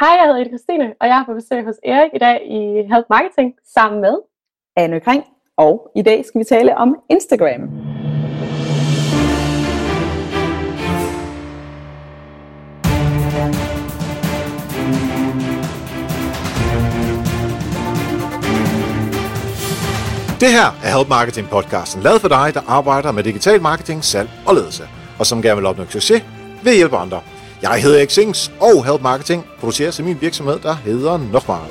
Hej, jeg hedder Ida Christine, og jeg er på besøg hos Erik i dag i Help Marketing sammen med Anne Kring, og i dag skal vi tale om Instagram. Det her er Help Marketing podcasten, lavet for dig, der arbejder med digital marketing, salg og ledelse, og som gerne vil opnå succes ved at hjælpe andre. Jeg hedder Erik Sings, og Help Marketing producerer til min virksomhed, der hedder Nokmal.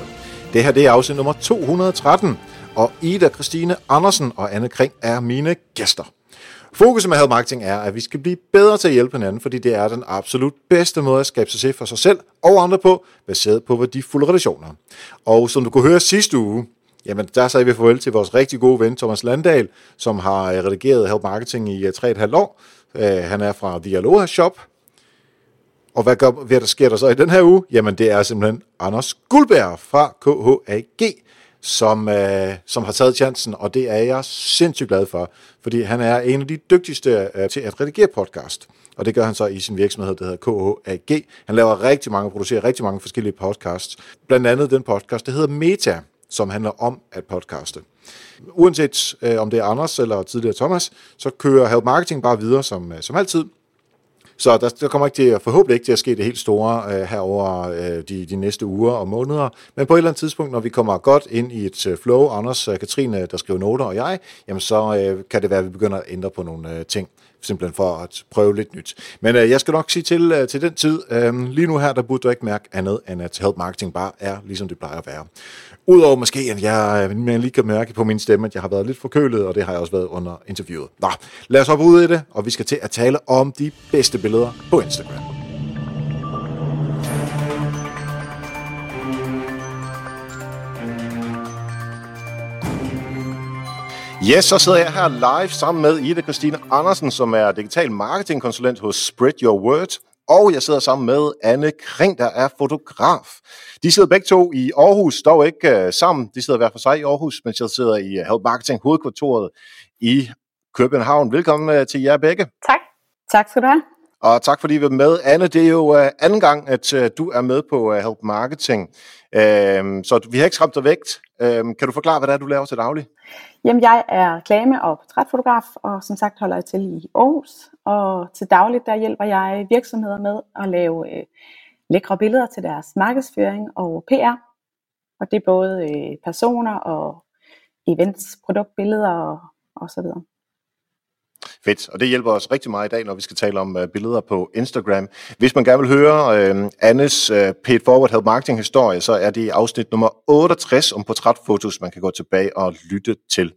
Det her det er afsnit nummer 213, og Ida Christine Andersen og Anne Kring er mine gæster. Fokus med Help Marketing er, at vi skal blive bedre til at hjælpe hinanden, fordi det er den absolut bedste måde at skabe succes for sig selv og andre på, baseret på værdifulde relationer. Og som du kunne høre sidste uge, Jamen, der sagde vi farvel til vores rigtig gode ven, Thomas Landahl, som har øh, redigeret Help Marketing i øh, 3,5 år. Øh, han er fra The Aloha Shop. Og hvad, gør, hvad der sker der så i den her uge? Jamen, det er simpelthen Anders Guldberg fra KHAG, som, øh, som har taget chancen, og det er jeg sindssygt glad for, fordi han er en af de dygtigste øh, til at redigere podcast. Og det gør han så i sin virksomhed, der hedder KHAG. Han laver rigtig mange, producerer rigtig mange forskellige podcasts. Blandt andet den podcast, der hedder Meta, som handler om at podcaste. Uanset øh, om det er Anders eller tidligere Thomas, så kører Help Marketing bare videre som, øh, som altid. Så der, der kommer ikke til, forhåbentlig ikke til at ske det helt store øh, herover øh, de, de næste uger og måneder. Men på et eller andet tidspunkt, når vi kommer godt ind i et øh, flow, Anders, øh, Katrine, der skriver noter, og jeg, jamen så øh, kan det være, at vi begynder at ændre på nogle øh, ting simpelthen for at prøve lidt nyt. Men øh, jeg skal nok sige til øh, til den tid, øh, lige nu her, der burde du ikke mærke andet, end at Help Marketing bare er, ligesom det plejer at være. Udover måske, at jeg, øh, jeg lige kan mærke på min stemme, at jeg har været lidt forkølet, og det har jeg også været under interviewet. Nå, lad os hoppe ud i det, og vi skal til at tale om de bedste billeder på Instagram. Yes, så sidder jeg her live sammen med Ida Christine Andersen, som er digital marketingkonsulent hos Spread Your Word. Og jeg sidder sammen med Anne Kring, der er fotograf. De sidder begge to i Aarhus, dog ikke uh, sammen. De sidder hver for sig i Aarhus, mens jeg sidder i uh, Help Marketing hovedkontoret i København. Velkommen uh, til jer begge. Tak. Tak skal du have. Og tak fordi I var med. Anne, det er jo uh, anden gang, at uh, du er med på uh, Help Marketing. Øhm, så vi har ikke skræmt dig vægt. Øhm, kan du forklare, hvad det er, du laver til daglig? Jamen, jeg er reklame- og portrætfotograf, og som sagt holder jeg til i Aarhus. Og til dagligt, der hjælper jeg virksomheder med at lave øh, lækre billeder til deres markedsføring og PR. Og det er både øh, personer og events, produktbilleder og, og så videre. Fedt, og det hjælper os rigtig meget i dag, når vi skal tale om uh, billeder på Instagram. Hvis man gerne vil høre uh, Annes øh, uh, Paid Forward Help Marketing historie, så er det i afsnit nummer 68 om portrætfotos, man kan gå tilbage og lytte til.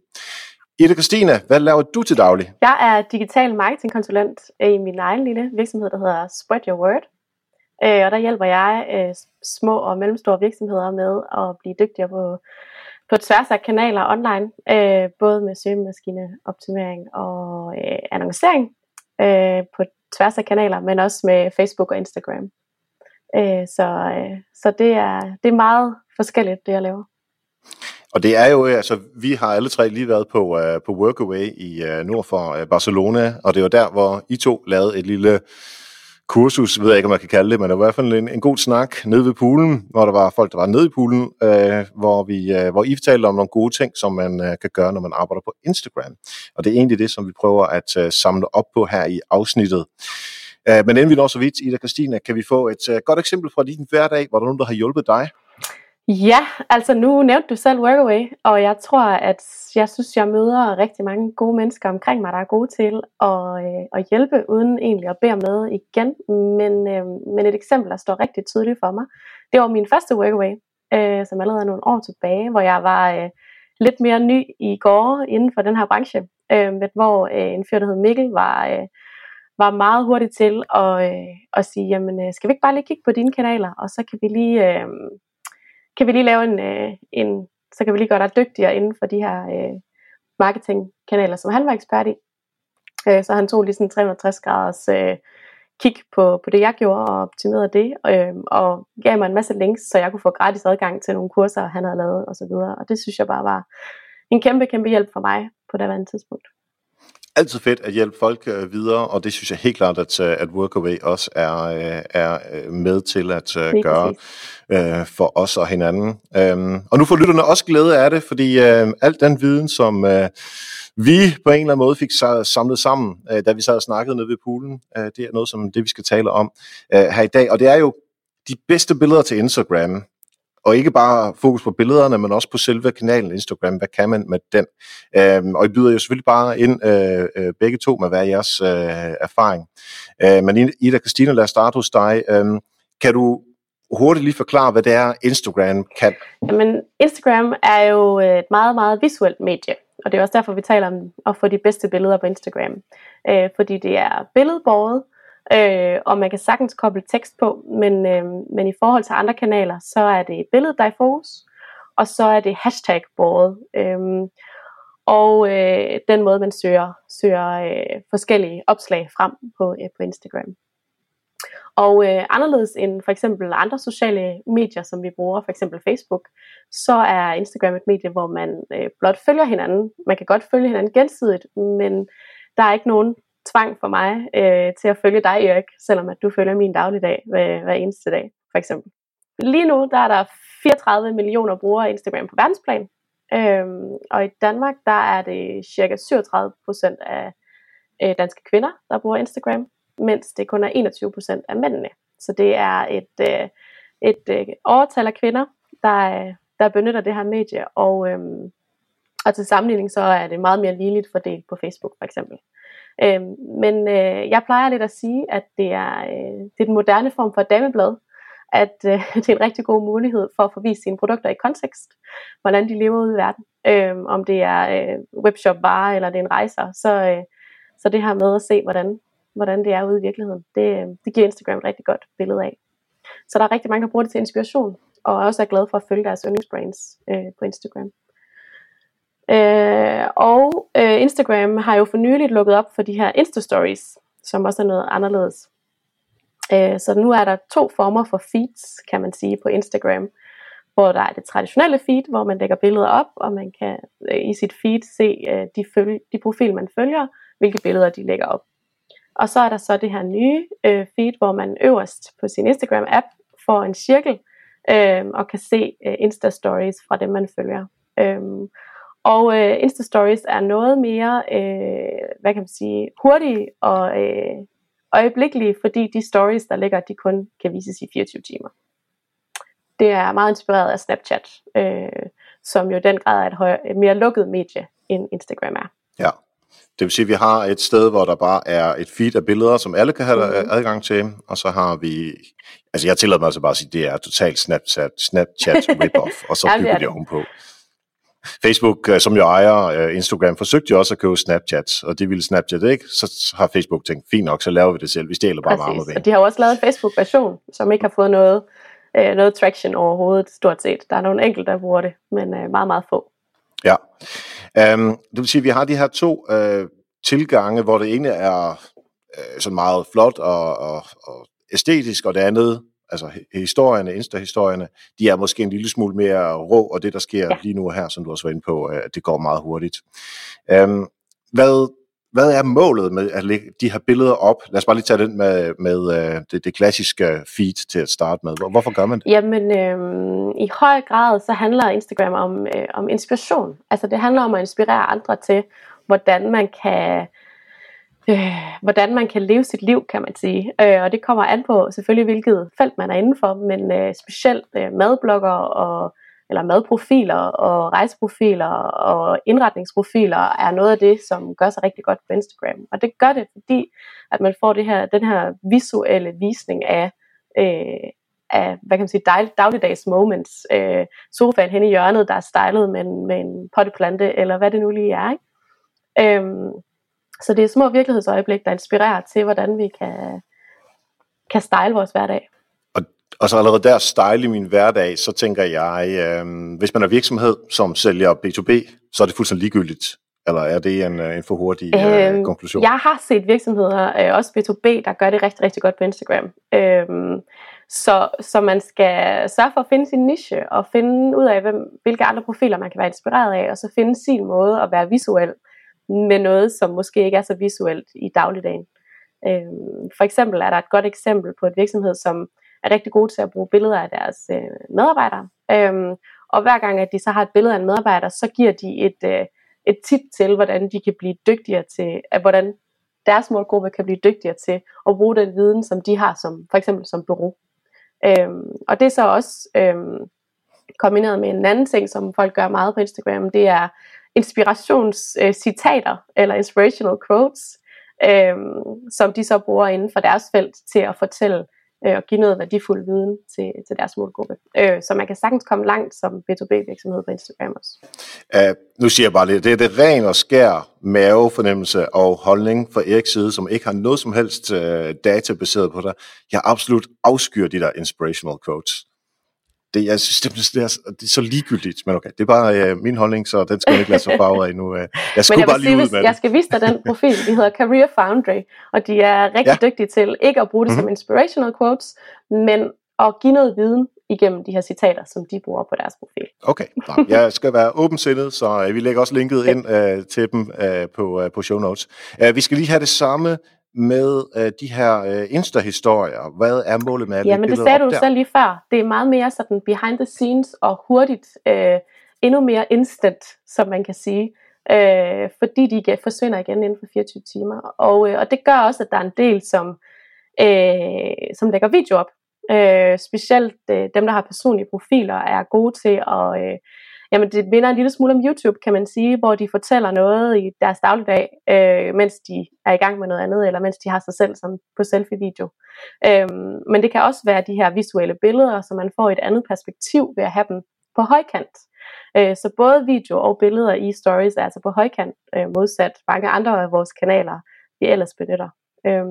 Ida Christina, hvad laver du til daglig? Jeg er digital marketingkonsulent i min egen lille virksomhed, der hedder Spread Your Word. Og der hjælper jeg små og mellemstore virksomheder med at blive dygtigere på på tværs af kanaler online, øh, både med søgemaskineoptimering og øh, annoncering øh, på tværs af kanaler, men også med Facebook og Instagram. Øh, så øh, så det, er, det er meget forskelligt, det jeg laver. Og det er jo, øh, altså, vi har alle tre lige været på, uh, på Workaway i uh, nord for uh, Barcelona, og det var der, hvor I to lavede et lille kursus, ved jeg ikke, om man kan kalde det, men det var i hvert fald en, en god snak nede ved poolen, hvor der var folk, der var nede i poolen, øh, hvor, vi, øh, hvor I fortalte om nogle gode ting, som man øh, kan gøre, når man arbejder på Instagram. Og det er egentlig det, som vi prøver at øh, samle op på her i afsnittet. Øh, men inden vi når så vidt, Ida Christina, kan vi få et øh, godt eksempel fra din hverdag, hvor der er nogen, der har hjulpet dig? Ja, altså nu nævnte du selv Workaway, og jeg tror, at jeg synes, jeg møder rigtig mange gode mennesker omkring mig, der er gode til at, øh, at hjælpe, uden egentlig at bære med igen. Men, øh, men et eksempel, der står rigtig tydeligt for mig, det var min første Workaway, øh, som allerede er nogle år tilbage, hvor jeg var øh, lidt mere ny i går inden for den her branche, øh, hvor øh, en fyr, der hed Mikkel, var... Øh, var meget hurtig til at, øh, at sige, jamen øh, skal vi ikke bare lige kigge på dine kanaler, og så kan vi lige, øh, kan vi lige lave en, øh, en, så kan vi lige gøre dig dygtigere inden for de her øh, marketingkanaler, som han var ekspert i. Øh, så han tog lige sådan 360 graders øh, kig på, på det, jeg gjorde, og optimerede det, øh, og gav mig en masse links, så jeg kunne få gratis adgang til nogle kurser, han havde lavet, og så videre. Og det synes jeg bare var en kæmpe, kæmpe hjælp for mig på det tidspunkt altid fedt at hjælpe folk øh, videre, og det synes jeg helt klart, at, øh, at Workaway også er, øh, er øh, med til at øh, gøre øh, for os og hinanden. Øhm, og nu får lytterne også glæde af det, fordi øh, alt den viden, som øh, vi på en eller anden måde fik samlet sammen, øh, da vi sad og snakkede nede ved poolen, øh, det er noget som det, vi skal tale om øh, her i dag. Og det er jo de bedste billeder til Instagram, og ikke bare fokus på billederne, men også på selve kanalen Instagram. Hvad kan man med den? Øhm, og I byder jo selvfølgelig bare ind øh, øh, begge to med hver jeres øh, erfaring. Øh, men Ida Christina, lad os starte hos dig. Øhm, kan du hurtigt lige forklare, hvad det er, Instagram kan? Jamen, Instagram er jo øh, et meget, meget visuelt medie. Og det er også derfor, vi taler om at få de bedste billeder på Instagram. Øh, fordi det er billedbåret, øh, og man kan sagtens koble tekst på, men, øh, men i forhold til andre kanaler, så er det billedet, der er i fokus, og så er det hashtag-båret. Øh, og øh, den måde, man søger, søger øh, forskellige opslag frem på, øh, på Instagram. Og øh, anderledes end for eksempel andre sociale medier, som vi bruger, for eksempel Facebook, så er Instagram et medie, hvor man øh, blot følger hinanden. Man kan godt følge hinanden gensidigt, men der er ikke nogen tvang for mig øh, til at følge dig, Erik, selvom at du følger min dagligdag hver, hver eneste dag, for eksempel. Lige nu der er der 34 millioner brugere af Instagram på verdensplan, øhm, og i Danmark der er det cirka 37 procent af øh, danske kvinder, der bruger Instagram, mens det kun er 21 procent af mændene. Så det er et, øh, et øh, overtal af kvinder, der, der benytter det her medie, og, øhm, og til sammenligning så er det meget mere ligeligt fordelt på Facebook for eksempel. Øh, Øh, men øh, jeg plejer lidt at sige, at det er, øh, det er den moderne form for dameblad, at øh, det er en rigtig god mulighed for at få vist sine produkter i kontekst, hvordan de lever ude i verden. Øh, om det er øh, webshop varer eller det er en rejser, så, øh, så det her med at se, hvordan, hvordan det er ude i virkeligheden, det, øh, det giver Instagram et rigtig godt billede af. Så der er rigtig mange, der bruger det til inspiration, og også er glade for at følge deres yndlingsbrands øh, på Instagram. Øh, og øh, Instagram har jo for nyligt lukket op for de her Insta-stories, som også er noget anderledes. Øh, så nu er der to former for feeds, kan man sige, på Instagram. Hvor der er det traditionelle feed, hvor man lægger billeder op, og man kan øh, i sit feed se øh, de, følge, de profil, man følger, hvilke billeder de lægger op. Og så er der så det her nye øh, feed, hvor man øverst på sin Instagram-app får en cirkel, øh, og kan se øh, Insta-stories fra dem, man følger. Øh, og øh, Insta Stories er noget mere, øh, hvad kan man sige, hurtige og øh, øjeblikkelige, fordi de stories, der ligger, de kun kan vises i 24 timer. Det er meget inspireret af Snapchat, øh, som jo i den grad er et, højere, et mere lukket medie, end Instagram er. Ja, det vil sige, at vi har et sted, hvor der bare er et feed af billeder, som alle kan have mm-hmm. adgang til, og så har vi, altså jeg tillader mig altså bare at sige, at det er totalt Snapchat, Snapchat rip-off, og så ja, bygger det ovenpå. Facebook, øh, som jo ejer øh, Instagram, forsøgte jo også at købe Snapchat, og det ville Snapchat ikke. Så har Facebook tænkt, fint nok, så laver vi det selv. Vi stjæler bare varme og de har jo også lavet en Facebook-version, som ikke har fået noget, øh, noget traction overhovedet, stort set. Der er nogle enkelte, der bruger det, men øh, meget, meget få. Ja. Um, det vil sige, at vi har de her to øh, tilgange, hvor det ene er øh, sådan meget flot og, og, og æstetisk, og det andet altså historierne, Insta-historierne, de er måske en lille smule mere rå, og det der sker ja. lige nu her, som du også var inde på, at det går meget hurtigt. Um, hvad, hvad er målet med at lægge de her billeder op? Lad os bare lige tage den med, med uh, det, det klassiske feed til at starte med. Hvorfor gør man det? Jamen, øhm, i høj grad så handler Instagram om, øh, om inspiration. Altså det handler om at inspirere andre til, hvordan man kan øh, hvordan man kan leve sit liv, kan man sige. Øh, og det kommer an på selvfølgelig, hvilket felt man er indenfor, men øh, specielt øh, madblogger og eller madprofiler og rejseprofiler og indretningsprofiler er noget af det, som gør sig rigtig godt på Instagram. Og det gør det, fordi at man får det her, den her visuelle visning af, øh, af hvad kan man sige, dagligdags moments. Øh, sofaen hen i hjørnet, der er stylet med en, med en potteplante, eller hvad det nu lige er. Ikke? Øhm, så det er små virkelighedsøjeblik, der inspirerer til, hvordan vi kan, kan style vores hverdag. Og, og så allerede der style i min hverdag, så tænker jeg, øh, hvis man er virksomhed, som sælger B2B, så er det fuldstændig ligegyldigt. Eller er det en, øh, en for hurtig øh, øh, konklusion? Jeg har set virksomheder, øh, også B2B, der gør det rigtig, rigtig godt på Instagram. Øh, så, så man skal sørge for at finde sin niche, og finde ud af, hvem, hvilke andre profiler man kan være inspireret af, og så finde sin måde at være visuel med noget, som måske ikke er så visuelt i dagligdagen. Øh, for eksempel er der et godt eksempel på et virksomhed, som er rigtig gode til at bruge billeder af deres øh, medarbejdere. Øh, og hver gang, at de så har et billede af en medarbejder, så giver de et, øh, et tip til, hvordan de kan blive dygtigere til, at hvordan deres målgruppe kan blive dygtigere til at bruge den viden, som de har, som for eksempel som bureau. Øhm, og det er så også øhm, kombineret med en anden ting, som folk gør meget på Instagram, det er inspirationscitater, øh, eller inspirational quotes, øh, som de så bruger inden for deres felt til at fortælle øh, og give noget værdifuld viden til, til deres målgruppe. Øh, så man kan sagtens komme langt som B2B-virksomhed på Instagram også. Uh, nu siger jeg bare lidt, det er det ren og skær mavefornemmelse og holdning fra Eriks side, som ikke har noget som helst uh, data baseret på dig. Jeg absolut afskyr de der inspirational quotes det, jeg synes, det, det, er, det er så ligegyldigt, men okay, det er bare øh, min holdning, så den skal ikke lade sig farve af nu. Øh. Jeg skulle bare lige ud med det. Jeg skal vise dig den profil, de hedder Career Foundry, og de er rigtig ja. dygtige til ikke at bruge det mm-hmm. som inspirational quotes, men at give noget viden igennem de her citater, som de bruger på deres profil. Okay, Nå, jeg skal være åbensindet, så øh, vi lægger også linket ind øh, til dem øh, på, øh, på show notes. Uh, vi skal lige have det samme med øh, de her øh, Insta-historier? Hvad er målet med at Ja, men det sagde du der? selv lige før. Det er meget mere sådan behind the scenes og hurtigt, øh, endnu mere instant, som man kan sige. Øh, fordi de forsvinder igen inden for 24 timer. Og, øh, og det gør også, at der er en del, som, øh, som lægger video op. Øh, specielt øh, dem, der har personlige profiler, er gode til at... Øh, jamen det minder en lille smule om YouTube, kan man sige, hvor de fortæller noget i deres dagligdag, øh, mens de er i gang med noget andet, eller mens de har sig selv som på selfie-video. Øh, men det kan også være de her visuelle billeder, så man får et andet perspektiv ved at have dem på højkant. Øh, så både video og billeder i stories er altså på højkant, øh, modsat mange andre af vores kanaler, vi ellers benytter. Øh,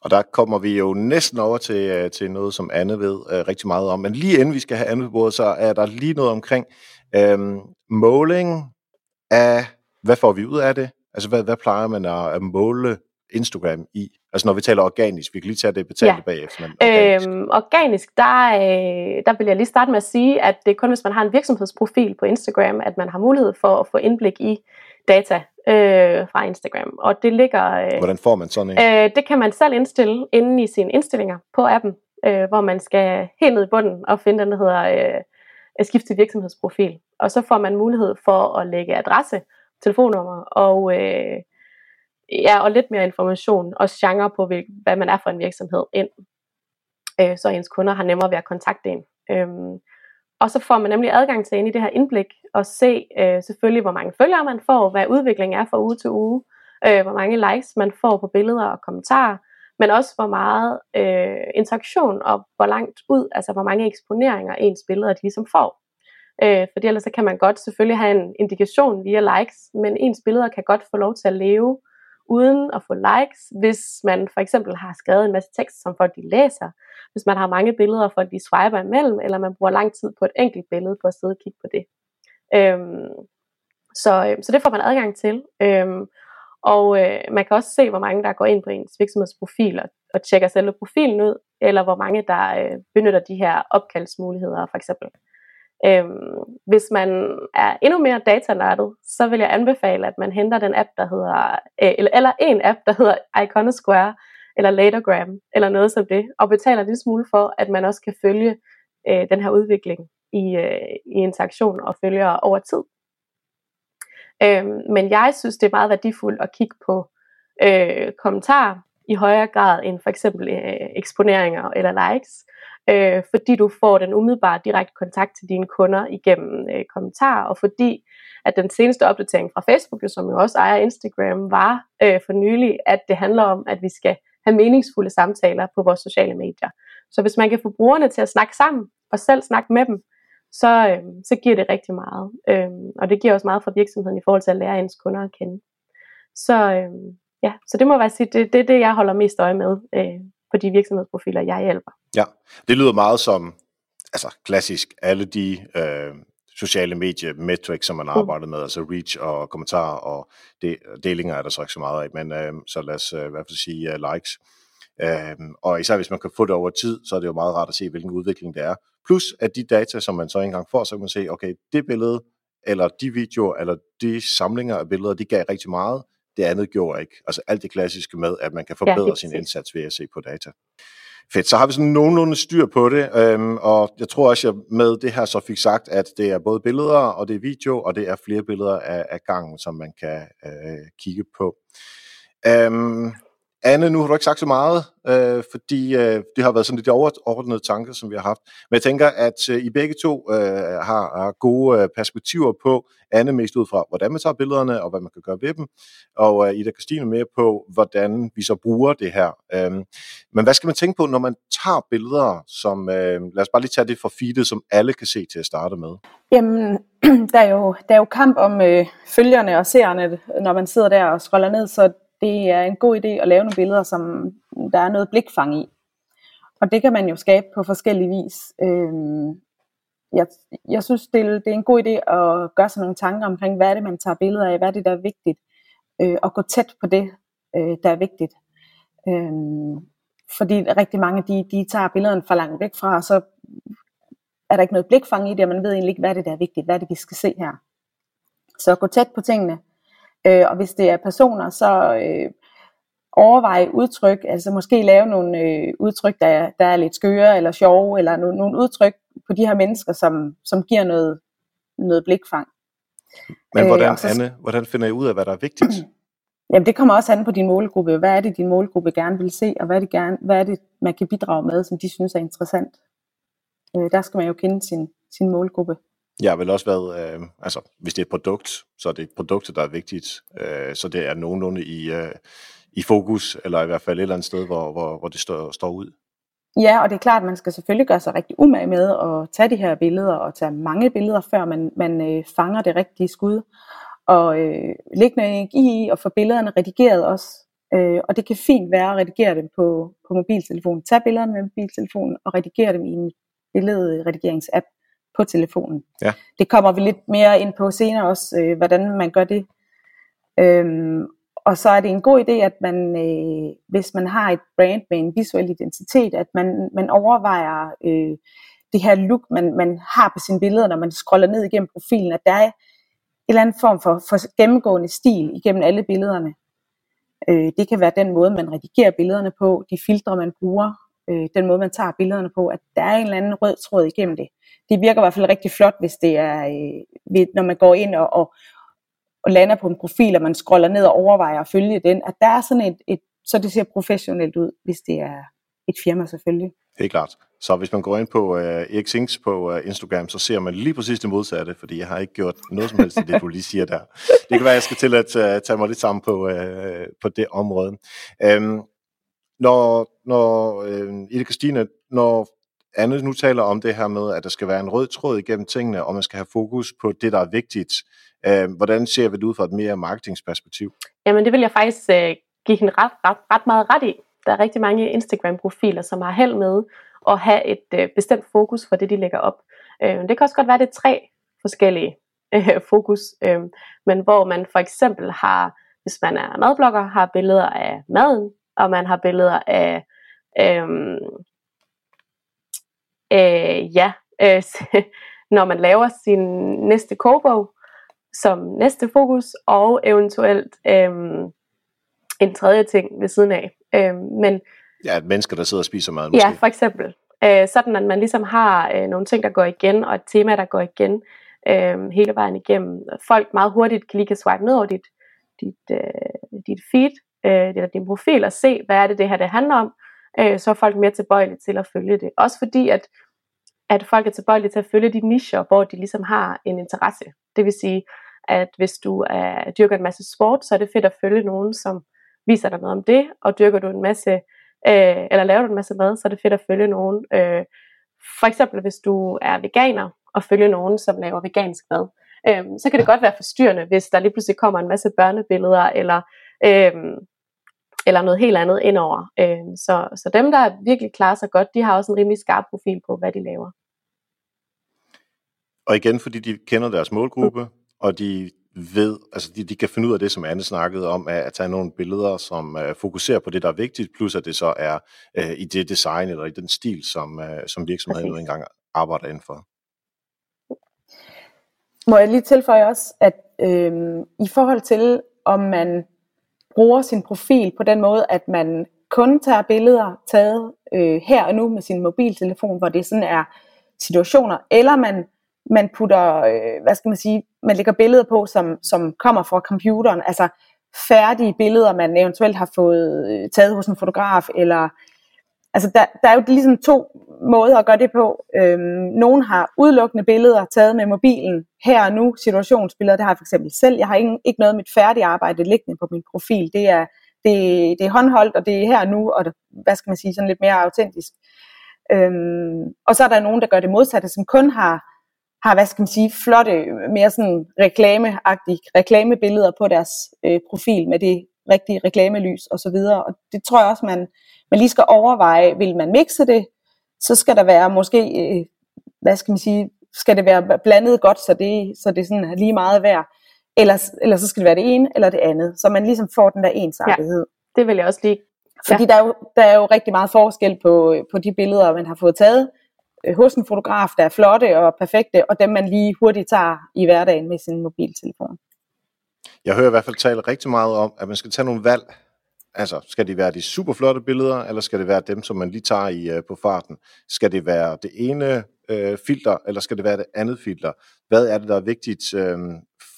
og der kommer vi jo næsten over til, øh, til noget, som Anne ved uh, rigtig meget om. Men lige inden vi skal have Anne på bordet, så er der lige noget omkring øhm, måling af, hvad får vi ud af det? Altså, hvad, hvad plejer man at, at måle Instagram i? Altså, når vi taler organisk, vi kan lige tage det betalt ja. bagefter. Men organisk, øhm, organisk der, øh, der vil jeg lige starte med at sige, at det er kun, hvis man har en virksomhedsprofil på Instagram, at man har mulighed for at få indblik i data øh, fra Instagram. Og det ligger... Øh, Hvordan får man sådan en? Øh, det kan man selv indstille inde i sine indstillinger på appen, øh, hvor man skal helt ned i bunden og finde den, der hedder øh, skifte virksomhedsprofil. Og så får man mulighed for at lægge adresse, telefonnummer og, øh, ja, og lidt mere information, og genre på, hvad man er for en virksomhed ind. Øh, så ens kunder har nemmere ved at kontakte en. Øh, og så får man nemlig adgang til ind i det her indblik og se øh, selvfølgelig, hvor mange følgere man får, hvad udviklingen er fra uge til uge, øh, hvor mange likes man får på billeder og kommentarer, men også hvor meget øh, interaktion og hvor langt ud, altså hvor mange eksponeringer ens billeder de ligesom får. Øh, fordi ellers så kan man godt selvfølgelig have en indikation via likes, men ens billeder kan godt få lov til at leve uden at få likes, hvis man for eksempel har skrevet en masse tekst, som folk de læser, hvis man har mange billeder, folk de swiper imellem, eller man bruger lang tid på et enkelt billede på at sidde og kigge på det. Øhm, så, øh, så det får man adgang til. Øhm, og øh, man kan også se, hvor mange der går ind på ens virksomhedsprofil og, og tjekker selve profilen ud, eller hvor mange der øh, benytter de her opkaldsmuligheder for eksempel. Øhm, hvis man er endnu mere datanørdet, så vil jeg anbefale, at man henter den app, der hedder, øh, eller, eller en app, der hedder Iconosquare, eller Latergram, eller noget som det, og betaler en lille smule for, at man også kan følge øh, den her udvikling i, øh, i interaktion og følger over tid. Øhm, men jeg synes, det er meget værdifuldt at kigge på øh, kommentarer i højere grad end for eksempel øh, eksponeringer eller likes, øh, fordi du får den umiddelbare direkte kontakt til dine kunder igennem øh, kommentarer, og fordi at den seneste opdatering fra Facebook, som jo også ejer Instagram, var øh, for nylig, at det handler om, at vi skal have meningsfulde samtaler på vores sociale medier. Så hvis man kan få brugerne til at snakke sammen, og selv snakke med dem, så, øh, så giver det rigtig meget. Øh, og det giver også meget for virksomheden i forhold til at lære ens kunder at kende. Så, øh, ja, så det må jeg sige, det, det er det, jeg holder mest øje med øh, på de virksomhedsprofiler, jeg hjælper. Ja, det lyder meget som altså klassisk alle de øh, sociale medie metrics, som man mm. arbejdet med, altså reach og kommentarer og de, delinger er der så ikke så meget af, men øh, så lad os øh, i hvert fald sige uh, likes. Øh, og især hvis man kan få det over tid, så er det jo meget rart at se, hvilken udvikling det er. Plus at de data, som man så engang får, så kan man se, okay, det billede eller de videoer, eller de samlinger af billeder, de gav rigtig meget, det andet gjorde ikke. Altså alt det klassiske med, at man kan forbedre ja, sin indsats ved at se på data. Fedt, så har vi sådan nogenlunde styr på det, øhm, og jeg tror også, jeg med det her så fik sagt, at det er både billeder, og det er video, og det er flere billeder af, af gangen, som man kan øh, kigge på. Øhm, Anne, nu har du ikke sagt så meget, øh, fordi øh, det har været sådan lidt overordnede tanker, som vi har haft. Men jeg tænker, at øh, I begge to øh, har, har gode øh, perspektiver på, Anne mest ud fra, hvordan man tager billederne, og hvad man kan gøre ved dem, og øh, Ida Christine mere på, hvordan vi så bruger det her. Øh, men hvad skal man tænke på, når man tager billeder, som, øh, lad os bare lige tage det for feedet, som alle kan se til at starte med? Jamen, der er jo, der er jo kamp om øh, følgerne og seerne, når man sidder der og scroller ned, så det er en god idé at lave nogle billeder, som der er noget blikfang i. Og det kan man jo skabe på forskellige vis. Øhm, jeg, jeg synes, det, det er en god idé at gøre sig nogle tanker omkring, hvad er det, man tager billeder af, hvad er det, der er vigtigt, øh, og gå tæt på det, øh, der er vigtigt. Øhm, fordi rigtig mange, de, de tager billederne for langt væk fra, og så er der ikke noget blikfang i det, og man ved egentlig ikke, hvad er det, der er vigtigt, hvad er det, vi skal se her. Så gå tæt på tingene, Øh, og hvis det er personer, så øh, overveje udtryk, altså måske lave nogle øh, udtryk, der, der er lidt skøre eller sjove, eller no, nogle udtryk på de her mennesker, som, som giver noget, noget blikfang. Men hvordan, øh, så, Anne, hvordan finder I ud af, hvad der er vigtigt? Jamen det kommer også an på din målgruppe. Hvad er det, din målgruppe gerne vil se, og hvad er det, gerne, hvad er det man kan bidrage med, som de synes er interessant. Øh, der skal man jo kende sin, sin målgruppe. Jeg har vel også været, øh, altså hvis det er et produkt, så er det produktet, der er vigtigt, øh, så det er nogenlunde i, øh, i fokus, eller i hvert fald et eller andet sted, hvor, hvor, hvor det står, står ud. Ja, og det er klart, at man skal selvfølgelig gøre sig rigtig umage med at tage de her billeder, og tage mange billeder, før man, man øh, fanger det rigtige skud. Og øh, lægge noget energi i og få billederne redigeret også. Øh, og det kan fint være at redigere dem på, på mobiltelefonen. Tag billederne med mobiltelefonen og redigere dem i en billedredigeringsapp på telefonen. Ja. Det kommer vi lidt mere ind på senere også, øh, hvordan man gør det. Øhm, og så er det en god idé, at man, øh, hvis man har et brand med en visuel identitet, at man, man overvejer øh, det her look, man, man har på sine billeder, når man scroller ned igennem profilen, at der er en eller anden form for, for gennemgående stil igennem alle billederne. Øh, det kan være den måde, man redigerer billederne på, de filtre, man bruger, øh, den måde, man tager billederne på, at der er en eller anden rød tråd igennem det. Det virker i hvert fald rigtig flot, hvis det er, øh, når man går ind og, og, og lander på en profil, og man scroller ned og overvejer at følge den, at der er sådan et, et så det ser professionelt ud, hvis det er et firma selvfølgelig. Helt klart. Så hvis man går ind på øh, Erik Sings på øh, Instagram, så ser man lige præcis det modsatte, fordi jeg har ikke gjort noget som helst af det, du lige siger der. Det kan være, jeg skal til at uh, tage mig lidt sammen på, uh, på det område. Um, når, når øh, Ida Christine, når Anne nu taler om det her med, at der skal være en rød tråd igennem tingene, og man skal have fokus på det, der er vigtigt. Øh, hvordan ser vi det ud fra et mere marketingsperspektiv? Jamen det vil jeg faktisk øh, give hende ret, ret, ret meget ret i. Der er rigtig mange Instagram-profiler, som har held med at have et øh, bestemt fokus for det, de lægger op. Øh, det kan også godt være, det er tre forskellige øh, fokus, øh, men hvor man for eksempel har, hvis man er madblogger, har billeder af maden, og man har billeder af, øhm, øh, ja, øh, når man laver sin næste kogebog som næste fokus, og eventuelt øhm, en tredje ting ved siden af. Øhm, men, ja, et menneske, der sidder og spiser mad måske. Ja, for eksempel. Øh, sådan at man ligesom har øh, nogle ting, der går igen, og et tema, der går igen øh, hele vejen igennem. Folk meget hurtigt kan lige kan swipe ned over dit, dit, øh, dit feed, øh, eller din profil og se, hvad er det, det her det handler om, øh, så er folk mere tilbøjelige til at følge det. Også fordi, at, at folk er tilbøjelige til at følge de nischer, hvor de ligesom har en interesse. Det vil sige, at hvis du er, dyrker en masse sport, så er det fedt at følge nogen, som viser dig noget om det, og dyrker du en masse, øh, eller laver du en masse mad, så er det fedt at følge nogen. Øh, for eksempel, hvis du er veganer, og følge nogen, som laver vegansk mad. Øh, så kan det godt være forstyrrende, hvis der lige pludselig kommer en masse børnebilleder, eller øhm, eller noget helt andet indover. Øhm, så, så dem, der virkelig klarer sig godt, de har også en rimelig skarp profil på, hvad de laver. Og igen, fordi de kender deres målgruppe, mm. og de ved, altså de, de kan finde ud af det, som Anne snakkede om, at, at tage nogle billeder, som uh, fokuserer på det, der er vigtigt, plus at det så er uh, i det design eller i den stil, som, uh, som virksomheden nu engang arbejder indenfor. må jeg lige tilføje også, at øh, i forhold til, om man bruger sin profil på den måde, at man kun tager billeder taget øh, her og nu med sin mobiltelefon, hvor det sådan er situationer, eller man, man putter, øh, hvad skal man sige, man lægger billeder på, som, som kommer fra computeren, altså færdige billeder, man eventuelt har fået øh, taget hos en fotograf, eller altså der, der er jo ligesom to måder at gøre det på. Øhm, nogen har udelukkende billeder taget med mobilen her og nu, situationsbilleder, det har jeg for eksempel selv. Jeg har ikke, ikke noget af mit færdige arbejde liggende på min profil. Det er, det, det er håndholdt, og det er her og nu, og det, hvad skal man sige, sådan lidt mere autentisk. Øhm, og så er der nogen, der gør det modsatte, som kun har, har hvad skal man sige, flotte, mere sådan reklameagtige reklamebilleder på deres øh, profil med det rigtige reklamelys og så videre. Og det tror jeg også, man, man lige skal overveje, vil man mixe det, så skal der være måske, øh, hvad skal man sige, skal det være blandet godt, så det, så det sådan er lige meget værd. Eller, eller så skal det være det ene eller det andet, så man ligesom får den der ensartethed. Ja, det vil jeg også lige. Fordi ja. der, er jo, der er jo rigtig meget forskel på, på de billeder, man har fået taget øh, hos en fotograf, der er flotte og perfekte, og dem man lige hurtigt tager i hverdagen med sin mobiltelefon. Jeg hører i hvert fald tale rigtig meget om, at man skal tage nogle valg. Altså, skal det være de super flotte billeder, eller skal det være dem, som man lige tager i øh, på farten? Skal det være det ene øh, filter, eller skal det være det andet filter? Hvad er det, der er vigtigt øh,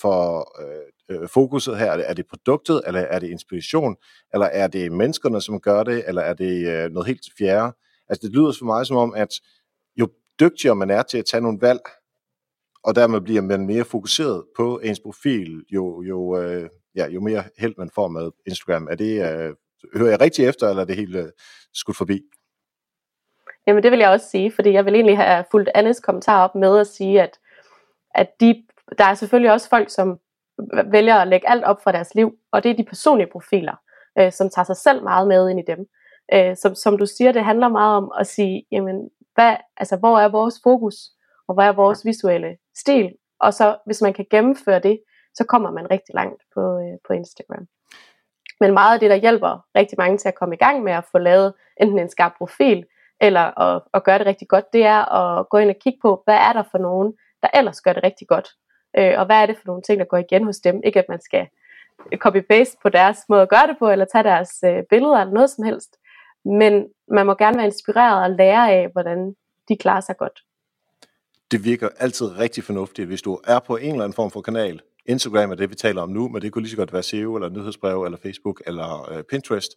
for øh, øh fokuset her? Er det, er det produktet, eller er det inspiration, eller er det menneskerne, som gør det, eller er det øh, noget helt fjerde? Altså, det lyder for mig som om, at jo dygtigere man er til at tage nogle valg, og dermed bliver man mere fokuseret på ens profil, jo, jo, øh, ja, jo mere held man får med Instagram. Er det, øh, hører jeg rigtig efter, eller er det helt øh, skudt forbi? Jamen det vil jeg også sige, fordi jeg vil egentlig have fulgt Annes kommentar op med at sige, at, at de, der er selvfølgelig også folk, som vælger at lægge alt op fra deres liv, og det er de personlige profiler, øh, som tager sig selv meget med ind i dem. Øh, som, som du siger, det handler meget om at sige, jamen, hvad, altså, hvor er vores fokus? og hvad er vores visuelle stil, og så hvis man kan gennemføre det, så kommer man rigtig langt på, øh, på Instagram. Men meget af det, der hjælper rigtig mange til at komme i gang med at få lavet enten en skarp profil, eller at, at gøre det rigtig godt, det er at gå ind og kigge på, hvad er der for nogen, der ellers gør det rigtig godt, øh, og hvad er det for nogle ting, der går igen hos dem. Ikke at man skal copy-paste på deres måde at gøre det på, eller tage deres øh, billeder eller noget som helst, men man må gerne være inspireret og lære af, hvordan de klarer sig godt det virker altid rigtig fornuftigt, hvis du er på en eller anden form for kanal. Instagram er det, vi taler om nu, men det kunne lige så godt være SEO, eller nyhedsbrev, eller Facebook, eller øh, Pinterest.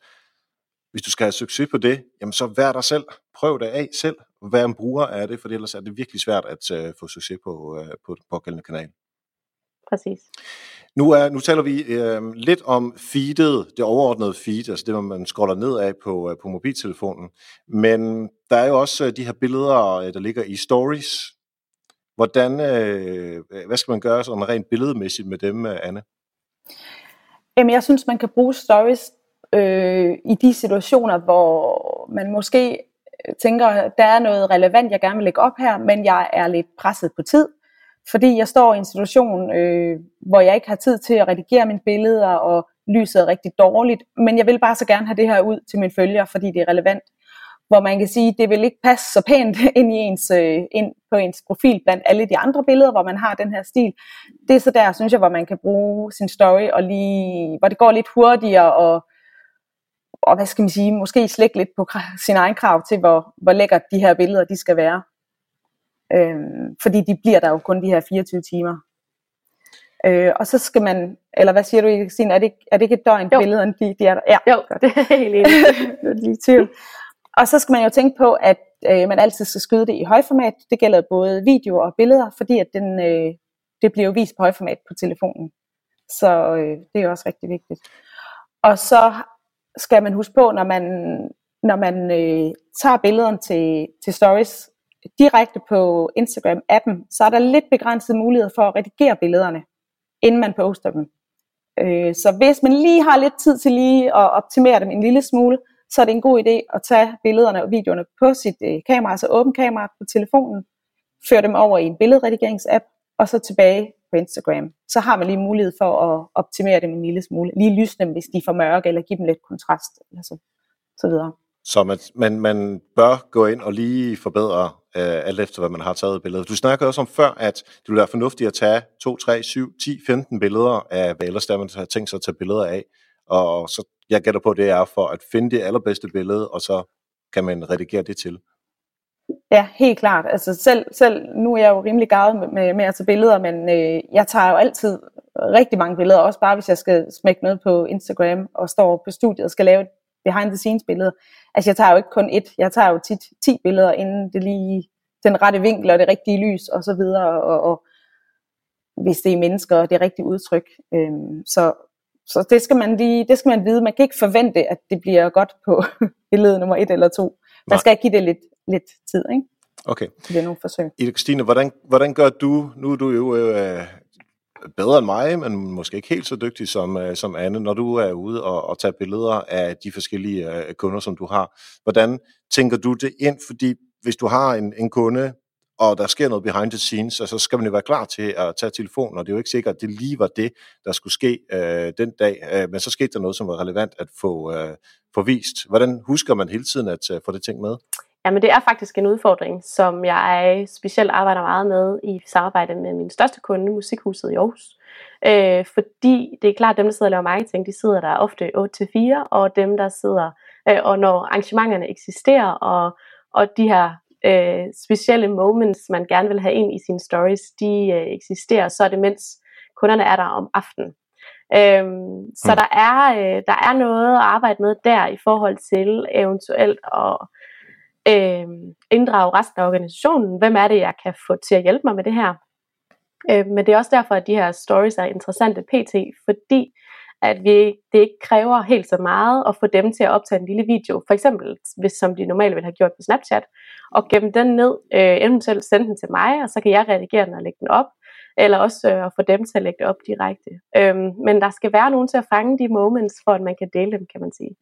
Hvis du skal have succes på det, jamen så vær dig selv. Prøv det af selv. Vær en bruger af det, for ellers er det virkelig svært at øh, få succes på, øh, på den pågældende kanal. Præcis. Nu, er, nu taler vi øh, lidt om feedet, det overordnede feed, altså det, man scroller ned af på, øh, på mobiltelefonen. Men der er jo også øh, de her billeder, øh, der ligger i stories, Hvordan, øh, hvad skal man gøre sådan rent billedmæssigt med dem, øh, Anne? Jamen, jeg synes, man kan bruge stories øh, i de situationer, hvor man måske øh, tænker, der er noget relevant, jeg gerne vil lægge op her, men jeg er lidt presset på tid, fordi jeg står i en situation, øh, hvor jeg ikke har tid til at redigere mine billeder, og lyset er rigtig dårligt, men jeg vil bare så gerne have det her ud til mine følgere, fordi det er relevant hvor man kan sige, det vil ikke passe så pænt ind, i ens, øh, ind på ens profil blandt alle de andre billeder, hvor man har den her stil. Det er så der, synes jeg, hvor man kan bruge sin story, og lige, hvor det går lidt hurtigere, og, og hvad skal man sige, måske slække lidt på sin egen krav til, hvor, hvor lækkert de her billeder de skal være. Øhm, fordi de bliver der jo kun de her 24 timer. Øh, og så skal man, eller hvad siger du, Stine, er det, er det ikke et døgn billeder, de, de er der? Ja, jo, det er helt enig. lige tvivl. Og så skal man jo tænke på, at øh, man altid skal skyde det i højformat. Det gælder både video og billeder, fordi at den, øh, det bliver jo vist på højformat på telefonen. Så øh, det er jo også rigtig vigtigt. Og så skal man huske på, når man, når man øh, tager billederne til, til stories direkte på Instagram-appen, så er der lidt begrænset mulighed for at redigere billederne, inden man poster dem. Øh, så hvis man lige har lidt tid til lige at optimere dem en lille smule, så er det en god idé at tage billederne og videoerne på sit øh, kamera, altså åben kamera på telefonen, føre dem over i en billedredigeringsapp, og så tilbage på Instagram. Så har man lige mulighed for at optimere dem en lille smule. Lige lyse dem, hvis de er for mørke, eller give dem lidt kontrast, eller så, så videre. Så man, man, man bør gå ind og lige forbedre øh, alt efter, hvad man har taget billeder. Du snakkede også om før, at det ville være fornuftigt at tage 2, 3, 7, 10, 15 billeder af, hvad ellers der man har tænkt sig at tage billeder af. Og så jeg gætter på, det er for at finde det allerbedste billede, og så kan man redigere det til. Ja, helt klart. Altså selv, selv nu er jeg jo rimelig gavet med, med, med at tage billeder, men øh, jeg tager jo altid rigtig mange billeder, også bare hvis jeg skal smække noget på Instagram og står på studiet og skal lave et behind the scenes billede. Altså jeg tager jo ikke kun et, jeg tager jo tit 10 billeder, inden det lige den rette vinkel og det rigtige lys og så videre, og, og hvis det er mennesker og det rigtige udtryk. Øhm, så, så det skal man lige, det skal man vide. Man kan ikke forvente, at det bliver godt på billede nummer et eller to. Man skal give det lidt, lidt tid, ikke? Okay. Det er nogle forsøg. Ida Christine, hvordan, hvordan gør du, nu er du jo øh, bedre end mig, men måske ikke helt så dygtig som, øh, som Anne, når du er ude og, og tager billeder af de forskellige øh, kunder, som du har. Hvordan tænker du det ind? Fordi hvis du har en, en kunde, og der sker noget behind the scenes, så skal man jo være klar til at tage telefonen, og det er jo ikke sikkert, at det lige var det, der skulle ske øh, den dag, øh, men så skete der noget, som var relevant at få, øh, få vist. Hvordan husker man hele tiden at øh, få det ting med? Jamen det er faktisk en udfordring, som jeg specielt arbejder meget med i samarbejde med min største kunde, Musikhuset i Aarhus. Øh, fordi det er klart, at dem, der sidder og laver marketing, de sidder der ofte 8-4, og dem, der sidder, øh, og når arrangementerne eksisterer, og, og de her øh, specielle moments, man gerne vil have ind i sine stories, de øh, eksisterer, så er det mens kunderne er der om aftenen. Øhm, så mm. der, er, øh, der er noget at arbejde med der i forhold til eventuelt at øh, inddrage resten af organisationen. Hvem er det, jeg kan få til at hjælpe mig med det her? Øh, men det er også derfor, at de her stories er interessante pt, fordi at vi, det ikke kræver helt så meget at få dem til at optage en lille video, for eksempel hvis som de normalt ville have gjort på Snapchat, og gemme den ned, øh, eventuelt sende den til mig, og så kan jeg redigere den og lægge den op, eller også øh, at få dem til at lægge det op direkte. Øhm, men der skal være nogen til at fange de moments, for at man kan dele dem, kan man sige.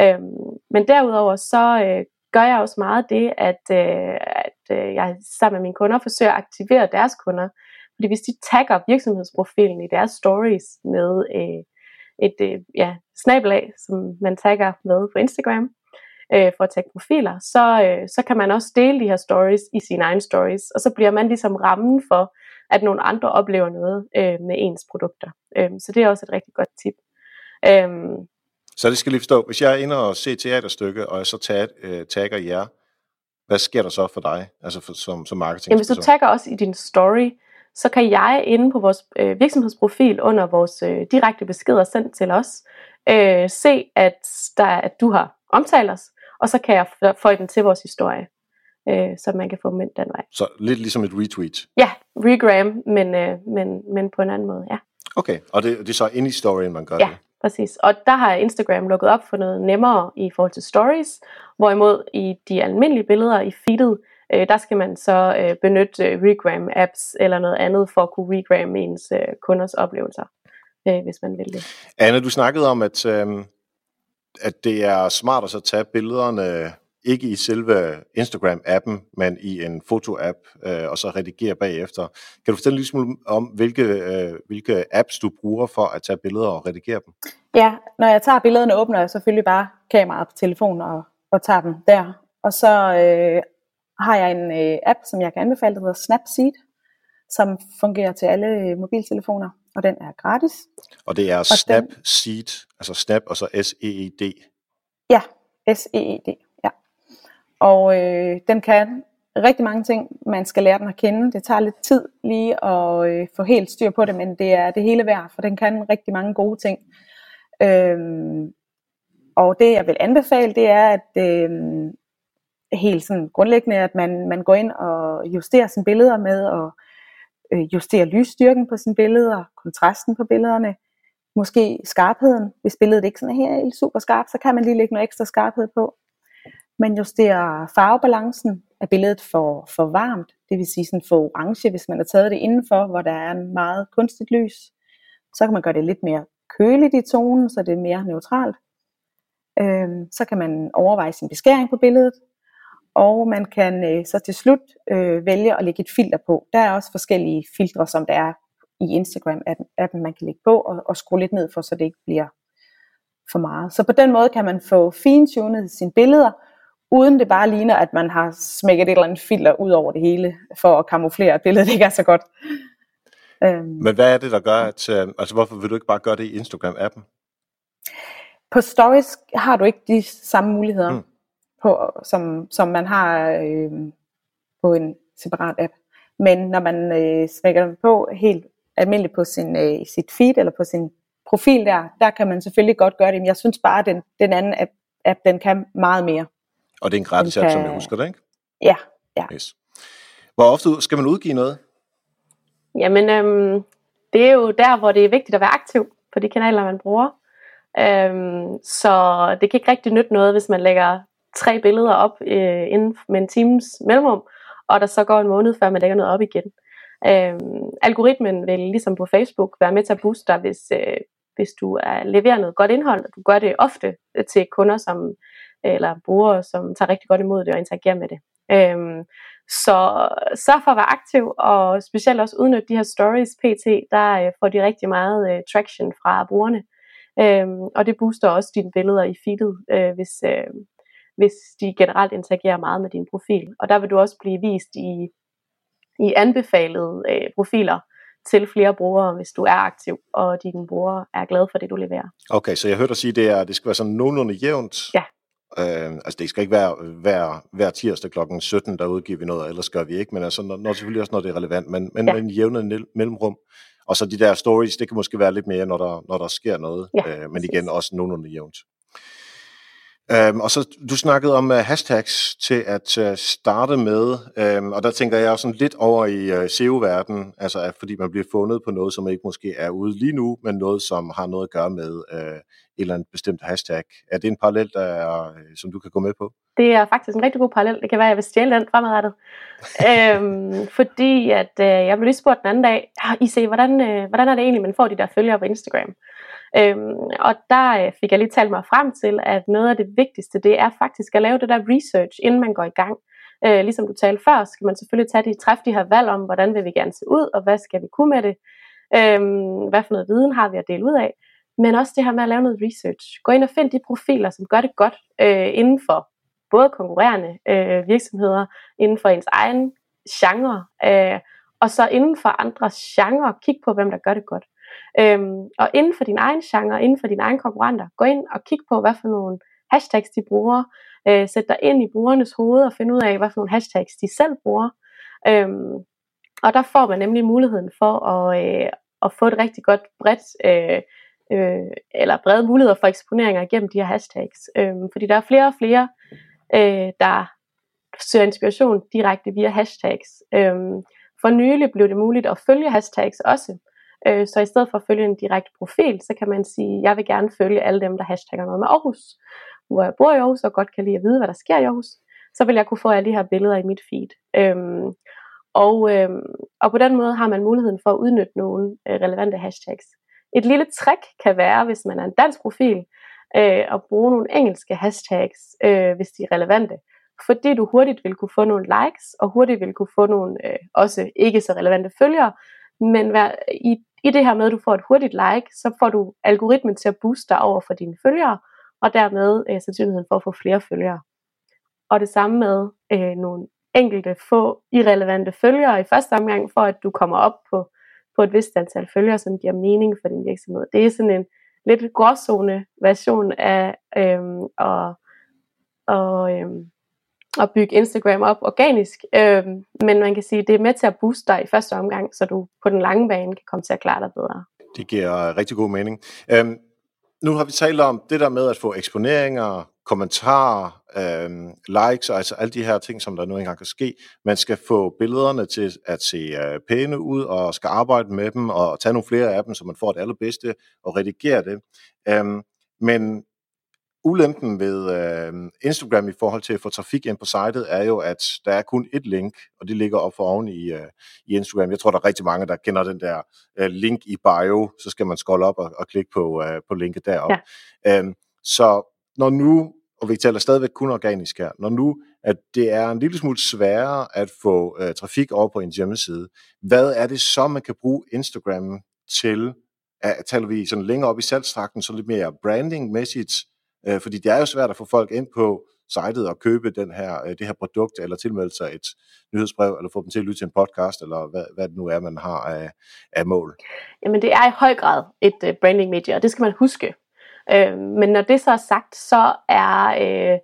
Øhm, men derudover så øh, gør jeg også meget det, at, øh, at øh, jeg sammen med mine kunder forsøger at aktivere deres kunder. Fordi hvis de tagger virksomhedsprofilen i deres stories med øh, et øh, ja, snabelag, som man tagger med på Instagram, øh, for at tage profiler, så, øh, så kan man også dele de her stories i sine egne stories, og så bliver man ligesom rammen for, at nogle andre oplever noget øh, med ens produkter. Øh, så det er også et rigtig godt tip. Øh, så det skal lige forstå, hvis jeg er inde og ser teaterstykke, og jeg så tag, øh, tagger jer, hvad sker der så for dig, altså for, som, som marketing? Jamen, hvis du tagger også i din story, så kan jeg inde på vores øh, virksomhedsprofil under vores øh, direkte beskeder sendt til os, øh, se, at, der, at du har omtalt os, og så kan jeg få den til vores historie, øh, så man kan få dem ind den vej. Så lidt ligesom et retweet? Ja, regram, men, øh, men, men på en anden måde, ja. Okay, og det, det er så ind i storyen, man gør ja. det? Præcis, og der har Instagram lukket op for noget nemmere i forhold til stories, hvorimod i de almindelige billeder i feedet, øh, der skal man så øh, benytte øh, regram apps eller noget andet for at kunne regram ens øh, kunders oplevelser, øh, hvis man vil det. Anne, du snakkede om, at, øh, at det er smart at så tage billederne ikke i selve Instagram-appen, men i en foto-app, øh, og så redigere bagefter. Kan du fortælle lidt smule om, hvilke, øh, hvilke apps du bruger for at tage billeder og redigere dem? Ja, når jeg tager billederne, åbner jeg selvfølgelig bare kameraet på telefonen og, og tager dem der. Og så øh, har jeg en øh, app, som jeg kan anbefale, der hedder Snapseed, som fungerer til alle øh, mobiltelefoner, og den er gratis. Og det er Snapseed, altså Snap og så S-E-E-D. Ja, S-E-E-D. Og øh, den kan rigtig mange ting. Man skal lære den at kende. Det tager lidt tid lige at øh, få helt styr på det, men det er det hele værd, for den kan rigtig mange gode ting. Øhm, og det jeg vil anbefale, det er, at øh, helt sådan grundlæggende, at man, man går ind og justerer sine billeder med og øh, justerer lysstyrken på sine billeder, kontrasten på billederne, måske skarpheden. Hvis billedet ikke sådan er helt super skarpt, så kan man lige lægge noget ekstra skarphed på. Man justerer farvebalancen. Er billedet for, for varmt? Det vil sige sådan for orange, hvis man har taget det indenfor, hvor der er en meget kunstigt lys. Så kan man gøre det lidt mere køligt i tonen, så det er mere neutralt. Øhm, så kan man overveje sin beskæring på billedet. Og man kan øh, så til slut øh, vælge at lægge et filter på. Der er også forskellige filtre, som der er i Instagram-appen, man kan lægge på og, og skrue lidt ned for, så det ikke bliver for meget. Så på den måde kan man få fintunet sine billeder, uden det bare ligner, at man har smækket et eller andet filter ud over det hele, for at kamuflere, at billedet ikke er så godt. Øhm. Men hvad er det, der gør, at, øh, altså hvorfor vil du ikke bare gøre det i Instagram-appen? På Stories har du ikke de samme muligheder, mm. På, som, som man har øh, på en separat app. Men når man øh, smækker den på helt almindeligt på sin, øh, sit feed eller på sin profil der, der kan man selvfølgelig godt gøre det, men jeg synes bare, at den, den anden app, app, den kan meget mere. Og det er en gratis app, som jeg husker det, ikke? Ja, ja. Yes. Hvor ofte skal man udgive noget? Jamen, øhm, det er jo der, hvor det er vigtigt at være aktiv på de kanaler, man bruger. Øhm, så det kan ikke rigtig nytte noget, hvis man lægger tre billeder op øh, inden med en times mellemrum, og der så går en måned, før man lægger noget op igen. Øh, algoritmen vil ligesom på Facebook være med til at booste dig, hvis, øh, hvis du er, leverer noget godt indhold, og du gør det ofte øh, til kunder, som, øh, eller brugere, som tager rigtig godt imod det og interagerer med det. Øhm, så sørg for at være aktiv, og specielt også udnytte de her stories pt, der øh, får de rigtig meget øh, traction fra brugerne. Øhm, og det booster også dine billeder i feedet, øh, hvis, øh, hvis de generelt interagerer meget med din profil. Og der vil du også blive vist i, i anbefalede øh, profiler til flere brugere, hvis du er aktiv, og dine brugere er glade for det, du leverer. Okay, så jeg hørte dig sige, det, er, det skal være sådan nogenlunde jævnt. Ja. Øh, altså det skal ikke være hver, hver tirsdag kl. 17, der udgiver vi noget, ellers gør vi ikke, men altså når, når selvfølgelig også, når det er relevant, men, men ja. med en jævne mellemrum. Og så de der stories, det kan måske være lidt mere, når der, når der sker noget, ja, øh, men igen også nogenlunde jævnt. Øhm, og så du snakkede om uh, hashtags til at uh, starte med, øhm, og der tænker jeg også sådan lidt over i øh, uh, SEO-verdenen, altså at fordi man bliver fundet på noget, som ikke måske er ude lige nu, men noget, som har noget at gøre med uh, et eller andet bestemt hashtag. Er det en parallel, der er, som du kan gå med på? Det er faktisk en rigtig god parallel. Det kan være, at jeg vil stjæle den fremadrettet. øhm, fordi at uh, jeg blev lige spurgt den anden dag, ah, I se, hvordan, uh, hvordan er det egentlig, man får de der følgere på Instagram? Øhm, og der øh, fik jeg lige talt mig frem til, at noget af det vigtigste, det er faktisk at lave det der research, inden man går i gang. Øh, ligesom du talte før, skal man selvfølgelig tage de, træffe de her valg om, hvordan vil vi gerne se ud, og hvad skal vi kunne med det. Øhm, hvad for noget viden har vi at dele ud af. Men også det her med at lave noget research. Gå ind og find de profiler, som gør det godt øh, inden for både konkurrerende øh, virksomheder, inden for ens egen genre, øh, og så inden for andre genre, kig på, hvem der gør det godt. Øhm, og inden for din egen genre, inden for dine egne konkurrenter, gå ind og kig på, hvad for nogle hashtags de bruger. Øh, sæt dig ind i brugernes hoved og find ud af, hvad for nogle hashtags de selv bruger. Øhm, og der får man nemlig muligheden for at, øh, at få et rigtig godt bredt, øh, øh, eller brede muligheder for eksponeringer igennem de her hashtags. Øhm, fordi der er flere og flere, øh, der søger inspiration direkte via hashtags. Øhm, for nylig blev det muligt at følge hashtags også. Øh, så i stedet for at følge en direkte profil, så kan man sige, jeg vil gerne følge alle dem, der hashtagger noget med Aarhus, hvor jeg bor i Aarhus og godt kan lide at vide, hvad der sker i Aarhus. Så vil jeg kunne få alle de her billeder i mit feed. Øhm, og, øhm, og på den måde har man muligheden for at udnytte nogle øh, relevante hashtags. Et lille trick kan være, hvis man er en dansk profil, øh, at bruge nogle engelske hashtags, øh, hvis de er relevante. Fordi du hurtigt vil kunne få nogle likes, og hurtigt vil kunne få nogle øh, også ikke så relevante følgere, men vær, i, i det her med, at du får et hurtigt like, så får du algoritmen til at booste dig over for dine følgere, og dermed øh, sandsynligheden for at få flere følgere. Og det samme med øh, nogle enkelte få irrelevante følgere i første omgang, for at du kommer op på, på et vist antal følgere, som giver mening for din virksomhed. Det er sådan en lidt gråzone version af øhm, og, og øhm, at bygge Instagram op organisk. Øh, men man kan sige, at det er med til at booste dig i første omgang, så du på den lange bane kan komme til at klare dig bedre. Det giver rigtig god mening. Øhm, nu har vi talt om det der med at få eksponeringer, kommentarer, øhm, likes, altså alle de her ting, som der nu engang kan ske. Man skal få billederne til at se øh, pæne ud, og skal arbejde med dem, og tage nogle flere af dem, så man får det allerbedste, og redigere det. Øhm, men ulempen ved øh, Instagram i forhold til at få trafik ind på sitet, er jo, at der er kun et link, og det ligger op for oven i, øh, i Instagram. Jeg tror, der er rigtig mange, der kender den der øh, link i bio, så skal man scrolle op og, og klikke på, øh, på linket derop. Ja. Øhm, så når nu, og vi taler stadigvæk kun organisk her, når nu, at det er en lille smule sværere at få øh, trafik over på en hjemmeside, hvad er det så, man kan bruge Instagram til er, taler vi sådan længere op i salgstrakten, så lidt mere brandingmæssigt, øh, fordi det er jo svært at få folk ind på sitet og købe den her, øh, det her produkt, eller tilmelde sig et nyhedsbrev, eller få dem til at lytte til en podcast, eller hvad, hvad det nu er, man har af, af mål. Jamen det er i høj grad et øh, branding medie, og det skal man huske. Øh, men når det så er sagt, så er, øh,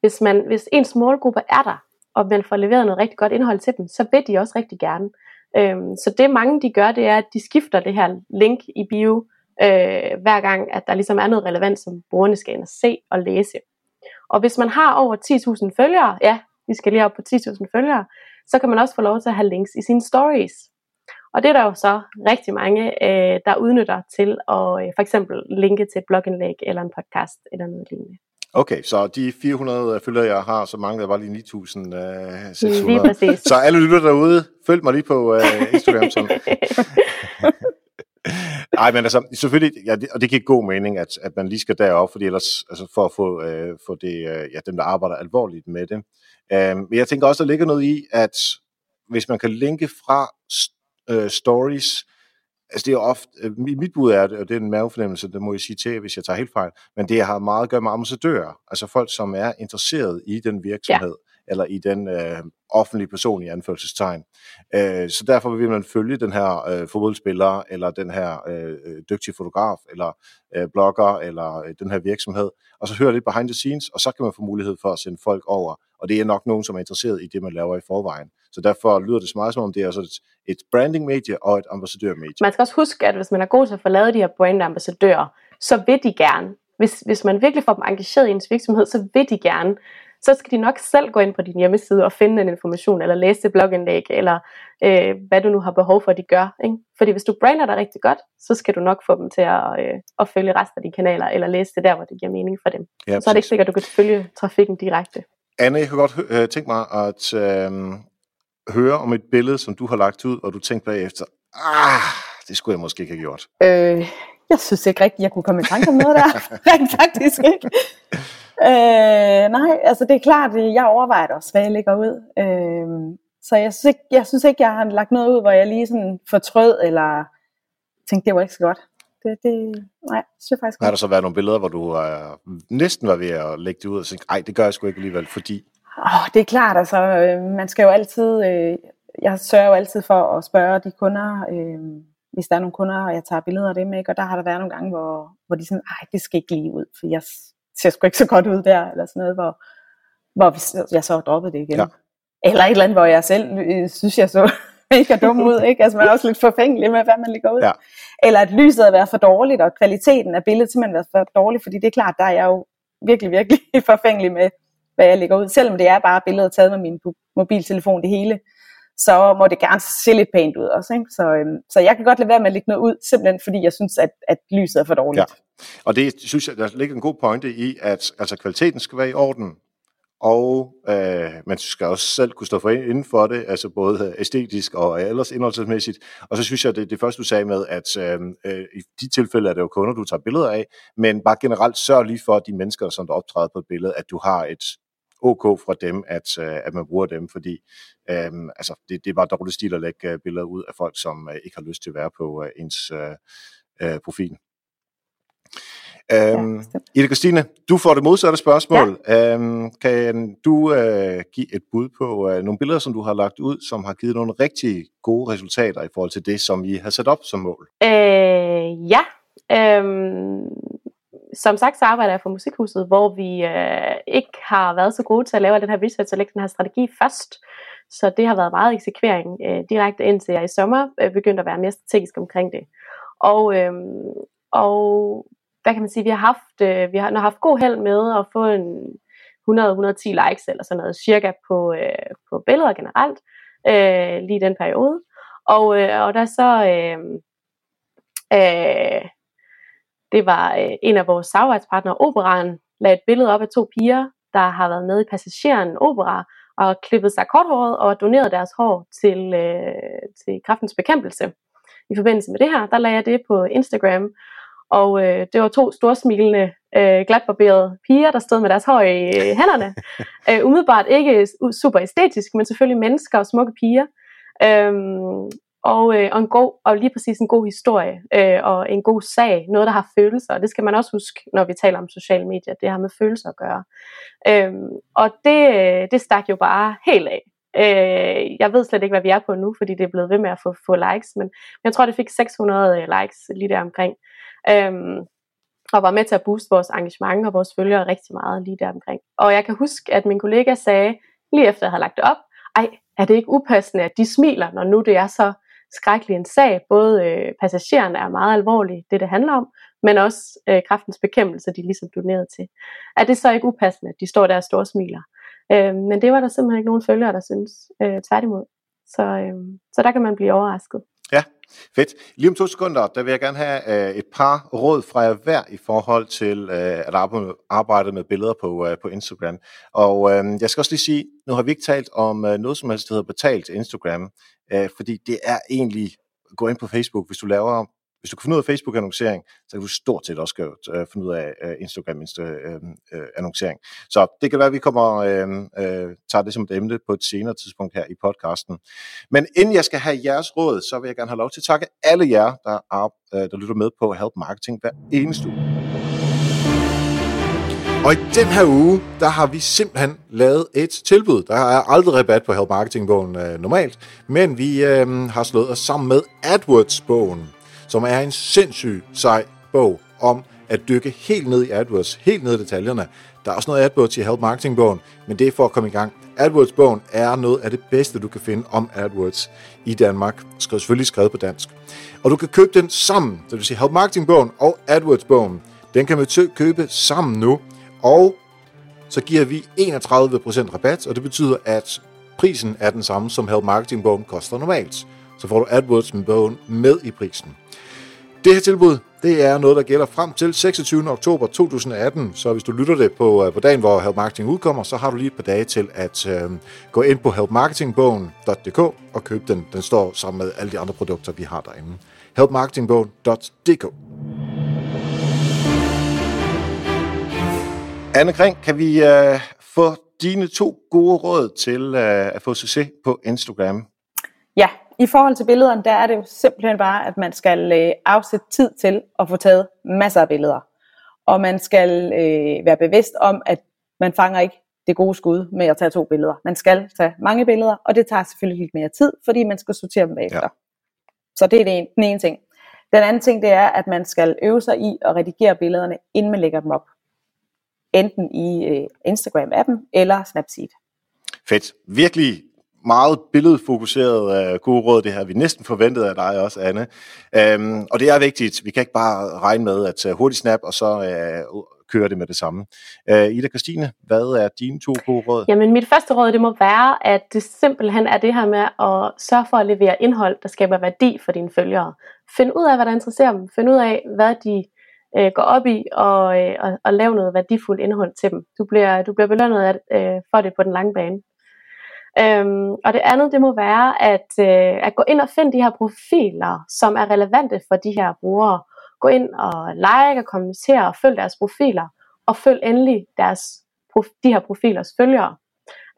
hvis, man, hvis ens målgruppe er der, og man får leveret noget rigtig godt indhold til dem, så vil de også rigtig gerne. Øhm, så det mange de gør, det er, at de skifter det her link i bio, øh, hver gang, at der ligesom er noget relevant, som brugerne skal ind og se og læse. Og hvis man har over 10.000 følgere, ja, vi skal lige op på 10.000 følgere, så kan man også få lov til at have links i sine stories. Og det er der jo så rigtig mange, øh, der udnytter til at øh, for eksempel linke til et blogindlæg eller en podcast eller noget lignende. Okay, så de 400 følgere, jeg har, så mangler bare lige 9.600. Øh, lige præcis. Så alle lytter derude, følg mig lige på uh, Instagram. Sådan. Nej, men altså, selvfølgelig, ja, det, og det giver god mening, at, at man lige skal derop, fordi ellers, altså for at få, øh, få det, øh, ja, dem, der arbejder alvorligt med det. Øh, men jeg tænker også, der ligger noget i, at hvis man kan linke fra øh, stories, Altså det er ofte, øh, mit bud er, og det er en mavefornemmelse, det må jeg sige til, hvis jeg tager helt fejl, men det har meget at gøre med ambassadører, altså folk, som er interesseret i den virksomhed eller i den øh, offentlige person i anførselstegn. Øh, så derfor vil man følge den her øh, fodboldspiller, eller den her øh, øh dygtige fotograf, eller øh, blogger, eller øh, den her virksomhed, og så høre lidt behind the scenes, og så kan man få mulighed for at sende folk over, og det er nok nogen, som er interesseret i det, man laver i forvejen. Så derfor lyder det så meget som om, det er altså et, et branding-medie og et ambassadør-medie. Man skal også huske, at hvis man er god til at få lavet de her brand-ambassadører, så vil de gerne, hvis, hvis man virkelig får dem engageret i ens virksomhed, så vil de gerne så skal de nok selv gå ind på din hjemmeside og finde den information, eller læse et blogindlæg, eller øh, hvad du nu har behov for, at de gør. Ikke? Fordi hvis du brander dig rigtig godt, så skal du nok få dem til at, øh, at følge resten af dine kanaler, eller læse det der, hvor det giver mening for dem. Ja, så er det ikke sikkert, at du kan følge trafikken direkte. Anne, jeg kunne godt øh, tænke mig at øh, høre om et billede, som du har lagt ud, og du tænkte bagefter, ah, det skulle jeg måske ikke have gjort. Øh, jeg synes ikke rigtigt, jeg kunne komme i tanke om noget der. Rent faktisk ikke. Øh, nej, altså det er klart, jeg overvejer også, hvad jeg lægger ud. Øh, så jeg synes, ikke, jeg synes ikke, jeg har lagt noget ud, hvor jeg lige sådan fortrød, eller tænkte, det var ikke så godt. Det, det, nej, synes jeg faktisk Har der så været nogle billeder, hvor du uh, næsten var ved at lægge det ud og tænke, ej, det gør jeg sgu ikke alligevel, fordi... Oh, det er klart, altså, øh, man skal jo altid, øh, jeg sørger jo altid for at spørge de kunder, øh, hvis der er nogle kunder, og jeg tager billeder af dem, ikke? og der har der været nogle gange, hvor, hvor de sådan, ej, det skal ikke lige ud, for jeg ser sgu ikke så godt ud der, eller sådan noget, hvor, hvor jeg så droppede det igen. Ja. Eller et eller andet, hvor jeg selv øh, synes, jeg så mega dum ud, ikke? Altså man er også lidt forfængelig med, hvad man ligger ud. Ja. Eller at lyset har været for dårligt, og kvaliteten af billedet simpelthen har været for dårlig, fordi det er klart, der er jeg jo virkelig, virkelig forfængelig med, hvad jeg ligger ud. Selvom det er bare billeder taget med min mobiltelefon, det hele, så må det gerne se lidt pænt ud også. Ikke? Så, øhm, så jeg kan godt lade være med at lægge noget ud, simpelthen fordi jeg synes, at, at lyset er for dårligt. Ja. Og det synes jeg, der ligger en god pointe i, at altså, kvaliteten skal være i orden, og øh, man skal også selv kunne stå for inden for det, altså både æstetisk og ellers indholdsmæssigt. Og så synes jeg, det det første, du sagde med, at øh, øh i de tilfælde er det jo kunder, du tager billeder af, men bare generelt sørg lige for, at de mennesker, som der optræder på et billede, at du har et OK fra dem, at, øh, at man bruger dem, fordi øh, altså, det, det er bare dårligt stil at lægge øh, billeder ud af folk, som øh, ikke har lyst til at være på øh, ens øh, profil. Øhm, Ida Christine, du får det modsatte spørgsmål. Ja. Øhm, kan du øh, give et bud på øh, nogle billeder, som du har lagt ud, som har givet nogle rigtig gode resultater i forhold til det, som I har sat op som mål? Øh, ja. Øhm, som sagt, så arbejder jeg for Musikhuset, hvor vi øh, ikke har været så gode til at lave den her research og lægge den her strategi først. Så det har været meget eksekvering øh, direkte indtil jeg i sommer øh, begyndte at være mere strategisk omkring det. Og, øh, og hvad kan man sige, vi har haft, øh, vi har, haft god held med at få en 100-110 likes eller sådan noget cirka på, øh, på billeder generelt, øh, lige den periode. Og, øh, og der så, øhm, øh, øh, det var øh, en af vores samarbejdspartnere, Operan, lagde et billede op af to piger, der har været med i Passageren Opera, og klippet sig korthåret og doneret deres hår til, øh, til kraftens bekæmpelse. I forbindelse med det her, der lagde jeg det på Instagram, og øh, det var to storsmilende, øh, glatbarberede piger, der stod med deres hår i øh, hænderne. øh, umiddelbart ikke super æstetisk, men selvfølgelig mennesker og smukke piger. Øhm, og, øh, og, en god, og lige præcis en god historie øh, og en god sag, noget der har følelser, og det skal man også huske, når vi taler om sociale medier, det har med følelser at gøre. Øh, og det, øh, det stak jo bare helt af. Øh, jeg ved slet ikke, hvad vi er på nu, fordi det er blevet ved med at få, få likes, men jeg tror, det fik 600 øh, likes lige der omkring. Øh, og var med til at booste vores engagement og vores følgere rigtig meget lige der omkring. Og jeg kan huske, at min kollega sagde, lige efter jeg havde lagt det op, ej, er det ikke upassende, at de smiler, når nu det er så skrækkelig en sag. Både øh, passagererne er meget alvorlige, det det handler om, men også øh, kraftens bekæmpelse, de ligesom doneret til. Er det så ikke upassende, at de står der og store smiler? Øh, men det var der simpelthen ikke nogen følgere, der synes. Øh, tværtimod. Så, øh, så der kan man blive overrasket. Ja, fedt. Lige om to sekunder, der vil jeg gerne have øh, et par råd fra jer hver i forhold til øh, at arbejde med billeder på, øh, på Instagram. Og øh, jeg skal også lige sige, nu har vi ikke talt om øh, noget som helst, der hedder betalt Instagram, øh, fordi det er egentlig, gå ind på Facebook, hvis du laver hvis du kan finde ud af Facebook-annoncering, så kan du stort set også øh, finde ud af øh, Instagram-annoncering. Øh, øh så det kan være, at vi kommer øh, øh, tager det som et emne på et senere tidspunkt her i podcasten. Men inden jeg skal have jeres råd, så vil jeg gerne have lov til at takke alle jer, der, er, øh, der lytter med på Help Marketing hver eneste uge. Og i den her uge, der har vi simpelthen lavet et tilbud. Der er aldrig rabat på Help Marketing-bogen øh, normalt, men vi øh, har slået os sammen med AdWords-bogen som er en sindssyg sej bog om at dykke helt ned i AdWords, helt ned i detaljerne. Der er også noget AdWords i Help Marketing-bogen, men det er for at komme i gang. AdWords-bogen er noget af det bedste, du kan finde om AdWords i Danmark. Skrevet selvfølgelig skrevet på dansk. Og du kan købe den sammen, det vil sige Help Marketing-bogen og AdWords-bogen. Den kan man købe sammen nu, og så giver vi 31% rabat, og det betyder, at prisen er den samme, som Help Marketing-bogen koster normalt. Så får du AdWords-bogen med i prisen. Det her tilbud, det er noget, der gælder frem til 26. oktober 2018, så hvis du lytter det på, øh, på dagen, hvor Help Marketing udkommer, så har du lige et par dage til at øh, gå ind på helpmarketingbogen.dk og købe den. Den står sammen med alle de andre produkter, vi har derinde. helpmarketingbogen.dk Anne Kring, kan vi øh, få dine to gode råd til øh, at få succes på Instagram? Ja, i forhold til billederne, der er det jo simpelthen bare, at man skal øh, afsætte tid til at få taget masser af billeder. Og man skal øh, være bevidst om, at man fanger ikke det gode skud med at tage to billeder. Man skal tage mange billeder, og det tager selvfølgelig lidt mere tid, fordi man skal sortere dem bagefter. Ja. Så det er den ene ting. Den anden ting, det er, at man skal øve sig i at redigere billederne, inden man lægger dem op. Enten i øh, Instagram-appen eller Snapseed. Fedt. Virkelig meget billedfokuseret uh, gode råd, det her vi næsten forventet af dig også, Anne. Um, og det er vigtigt. Vi kan ikke bare regne med at uh, hurtigt snap, og så uh, køre det med det samme. Uh, Ida Christine, hvad er dine to gode råd? Jamen mit første råd, det må være, at det simpelthen er det her med at sørge for at levere indhold, der skaber værdi for dine følgere. Find ud af, hvad der interesserer dem. Find ud af, hvad de øh, gå op i, og, øh, og, og lave noget værdifuldt indhold til dem. Du bliver, du bliver belønnet af, øh, for det på den lange bane. Øhm, og det andet, det må være at, øh, at gå ind og finde de her profiler, som er relevante for de her brugere. Gå ind og like og kommentere og følg deres profiler, og følg endelig deres, de her profilers følgere.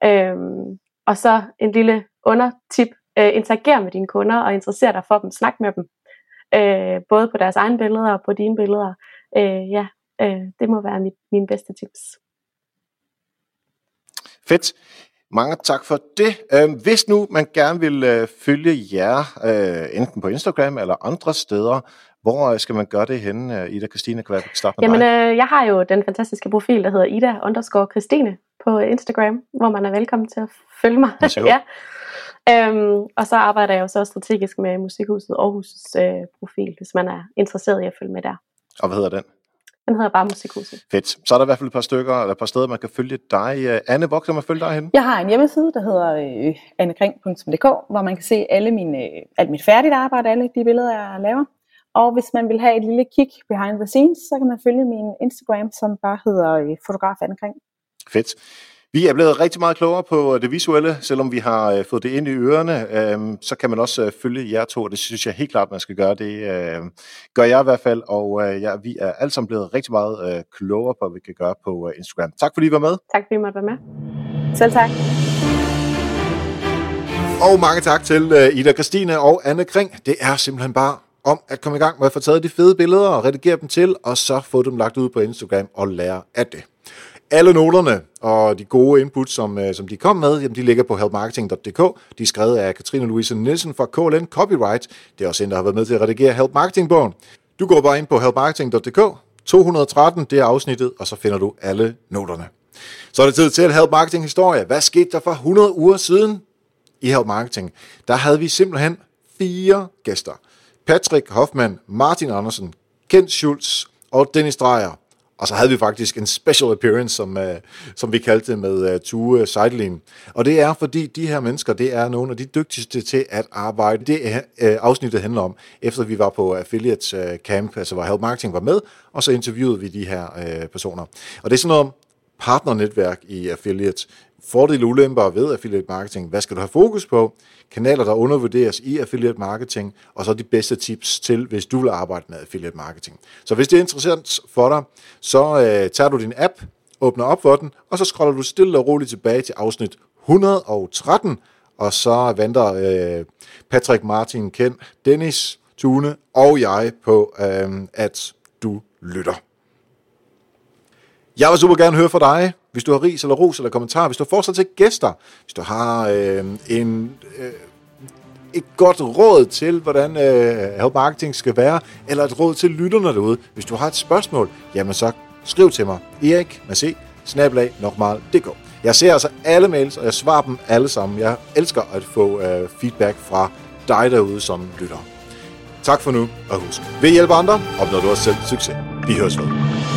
Øhm, og så en lille undertip, øh, interager med dine kunder og interesser dig for dem, snak med dem. Øh, både på deres egne billeder og på dine billeder. Øh, ja, øh, det må være mit, mine bedste tips. Fedt. Mange tak for det. Øh, hvis nu man gerne vil øh, følge jer, øh, enten på Instagram eller andre steder, hvor skal man gøre det henne? Ida Christine, kan være starte med Jamen, øh, jeg har jo den fantastiske profil, der hedder Ida underscore Christine på Instagram, hvor man er velkommen til at følge mig. ja. Øhm, og så arbejder jeg jo så strategisk med Musikhuset Aarhus' øh, profil, hvis man er interesseret i at følge med der. Og hvad hedder den? Den hedder bare Musikhuset. Fedt. Så er der i hvert fald et par stykker, eller et par steder, man kan følge dig. Øh, Anne, hvor kan man følge dig henne? Jeg har en hjemmeside, der hedder øh, annekring.dk, hvor man kan se alle mine, øh, alt mit færdige arbejde, alle de billeder, jeg laver. Og hvis man vil have et lille kig behind the scenes, så kan man følge min Instagram, som bare hedder øh, fotograf Anne Kring. Fedt. Vi er blevet rigtig meget klogere på det visuelle, selvom vi har øh, fået det ind i ørerne. Øh, så kan man også øh, følge jer to, og det synes jeg helt klart, man skal gøre. Det øh, gør jeg i hvert fald, og øh, ja, vi er alle sammen blevet rigtig meget øh, klogere på, hvad vi kan gøre på øh, Instagram. Tak fordi I var med. Tak fordi I måtte være med. Selv tak. Og mange tak til Ida Christine og Anne Kring. Det er simpelthen bare om at komme i gang med at få taget de fede billeder og redigere dem til, og så få dem lagt ud på Instagram og lære af det. Alle noterne og de gode inputs, som, øh, som de kom med, jamen, de ligger på helpmarketing.dk. De er skrevet af Katrine Louise Nielsen fra KLN Copyright. Det er også en, der har været med til at redigere Help Marketing-bogen. Du går bare ind på helpmarketing.dk. 213, det er afsnittet, og så finder du alle noterne. Så er det tid til at Help Marketing Historie. Hvad skete der for 100 uger siden i Help Marketing? Der havde vi simpelthen fire gæster. Patrick Hoffmann, Martin Andersen, Kent Schulz og Dennis Dreyer. Og så havde vi faktisk en special appearance, som, uh, som vi kaldte det med uh, Tue Seidelin. Og det er, fordi de her mennesker, det er nogle af de dygtigste til at arbejde. Det er uh, afsnittet handler om, efter vi var på Affiliates uh, Camp, altså hvor Help Marketing var med, og så interviewede vi de her uh, personer. Og det er sådan noget partnernetværk i affiliates. Fordele og ulemper ved affiliate marketing. Hvad skal du have fokus på? Kanaler, der undervurderes i affiliate marketing, og så de bedste tips til, hvis du vil arbejde med affiliate marketing. Så hvis det er interessant for dig, så øh, tager du din app, åbner op for den, og så scroller du stille og roligt tilbage til afsnit 113, og så venter øh, Patrick, Martin, Ken, Dennis, Tune og jeg på, øh, at du lytter. Jeg vil super gerne høre fra dig, hvis du har ris eller ros eller kommentar, hvis du har forslag til gæster, hvis du har øh, en, øh, et godt råd til, hvordan øh, help marketing skal være, eller et råd til lytterne derude. Hvis du har et spørgsmål, jamen så skriv til mig. Erik med C, snablag, nokmal.dk. Jeg ser altså alle mails, og jeg svarer dem alle sammen. Jeg elsker at få øh, feedback fra dig derude som lytter. Tak for nu, og husk, ved hjælper andre, opnår du også selv succes. Vi høres ved.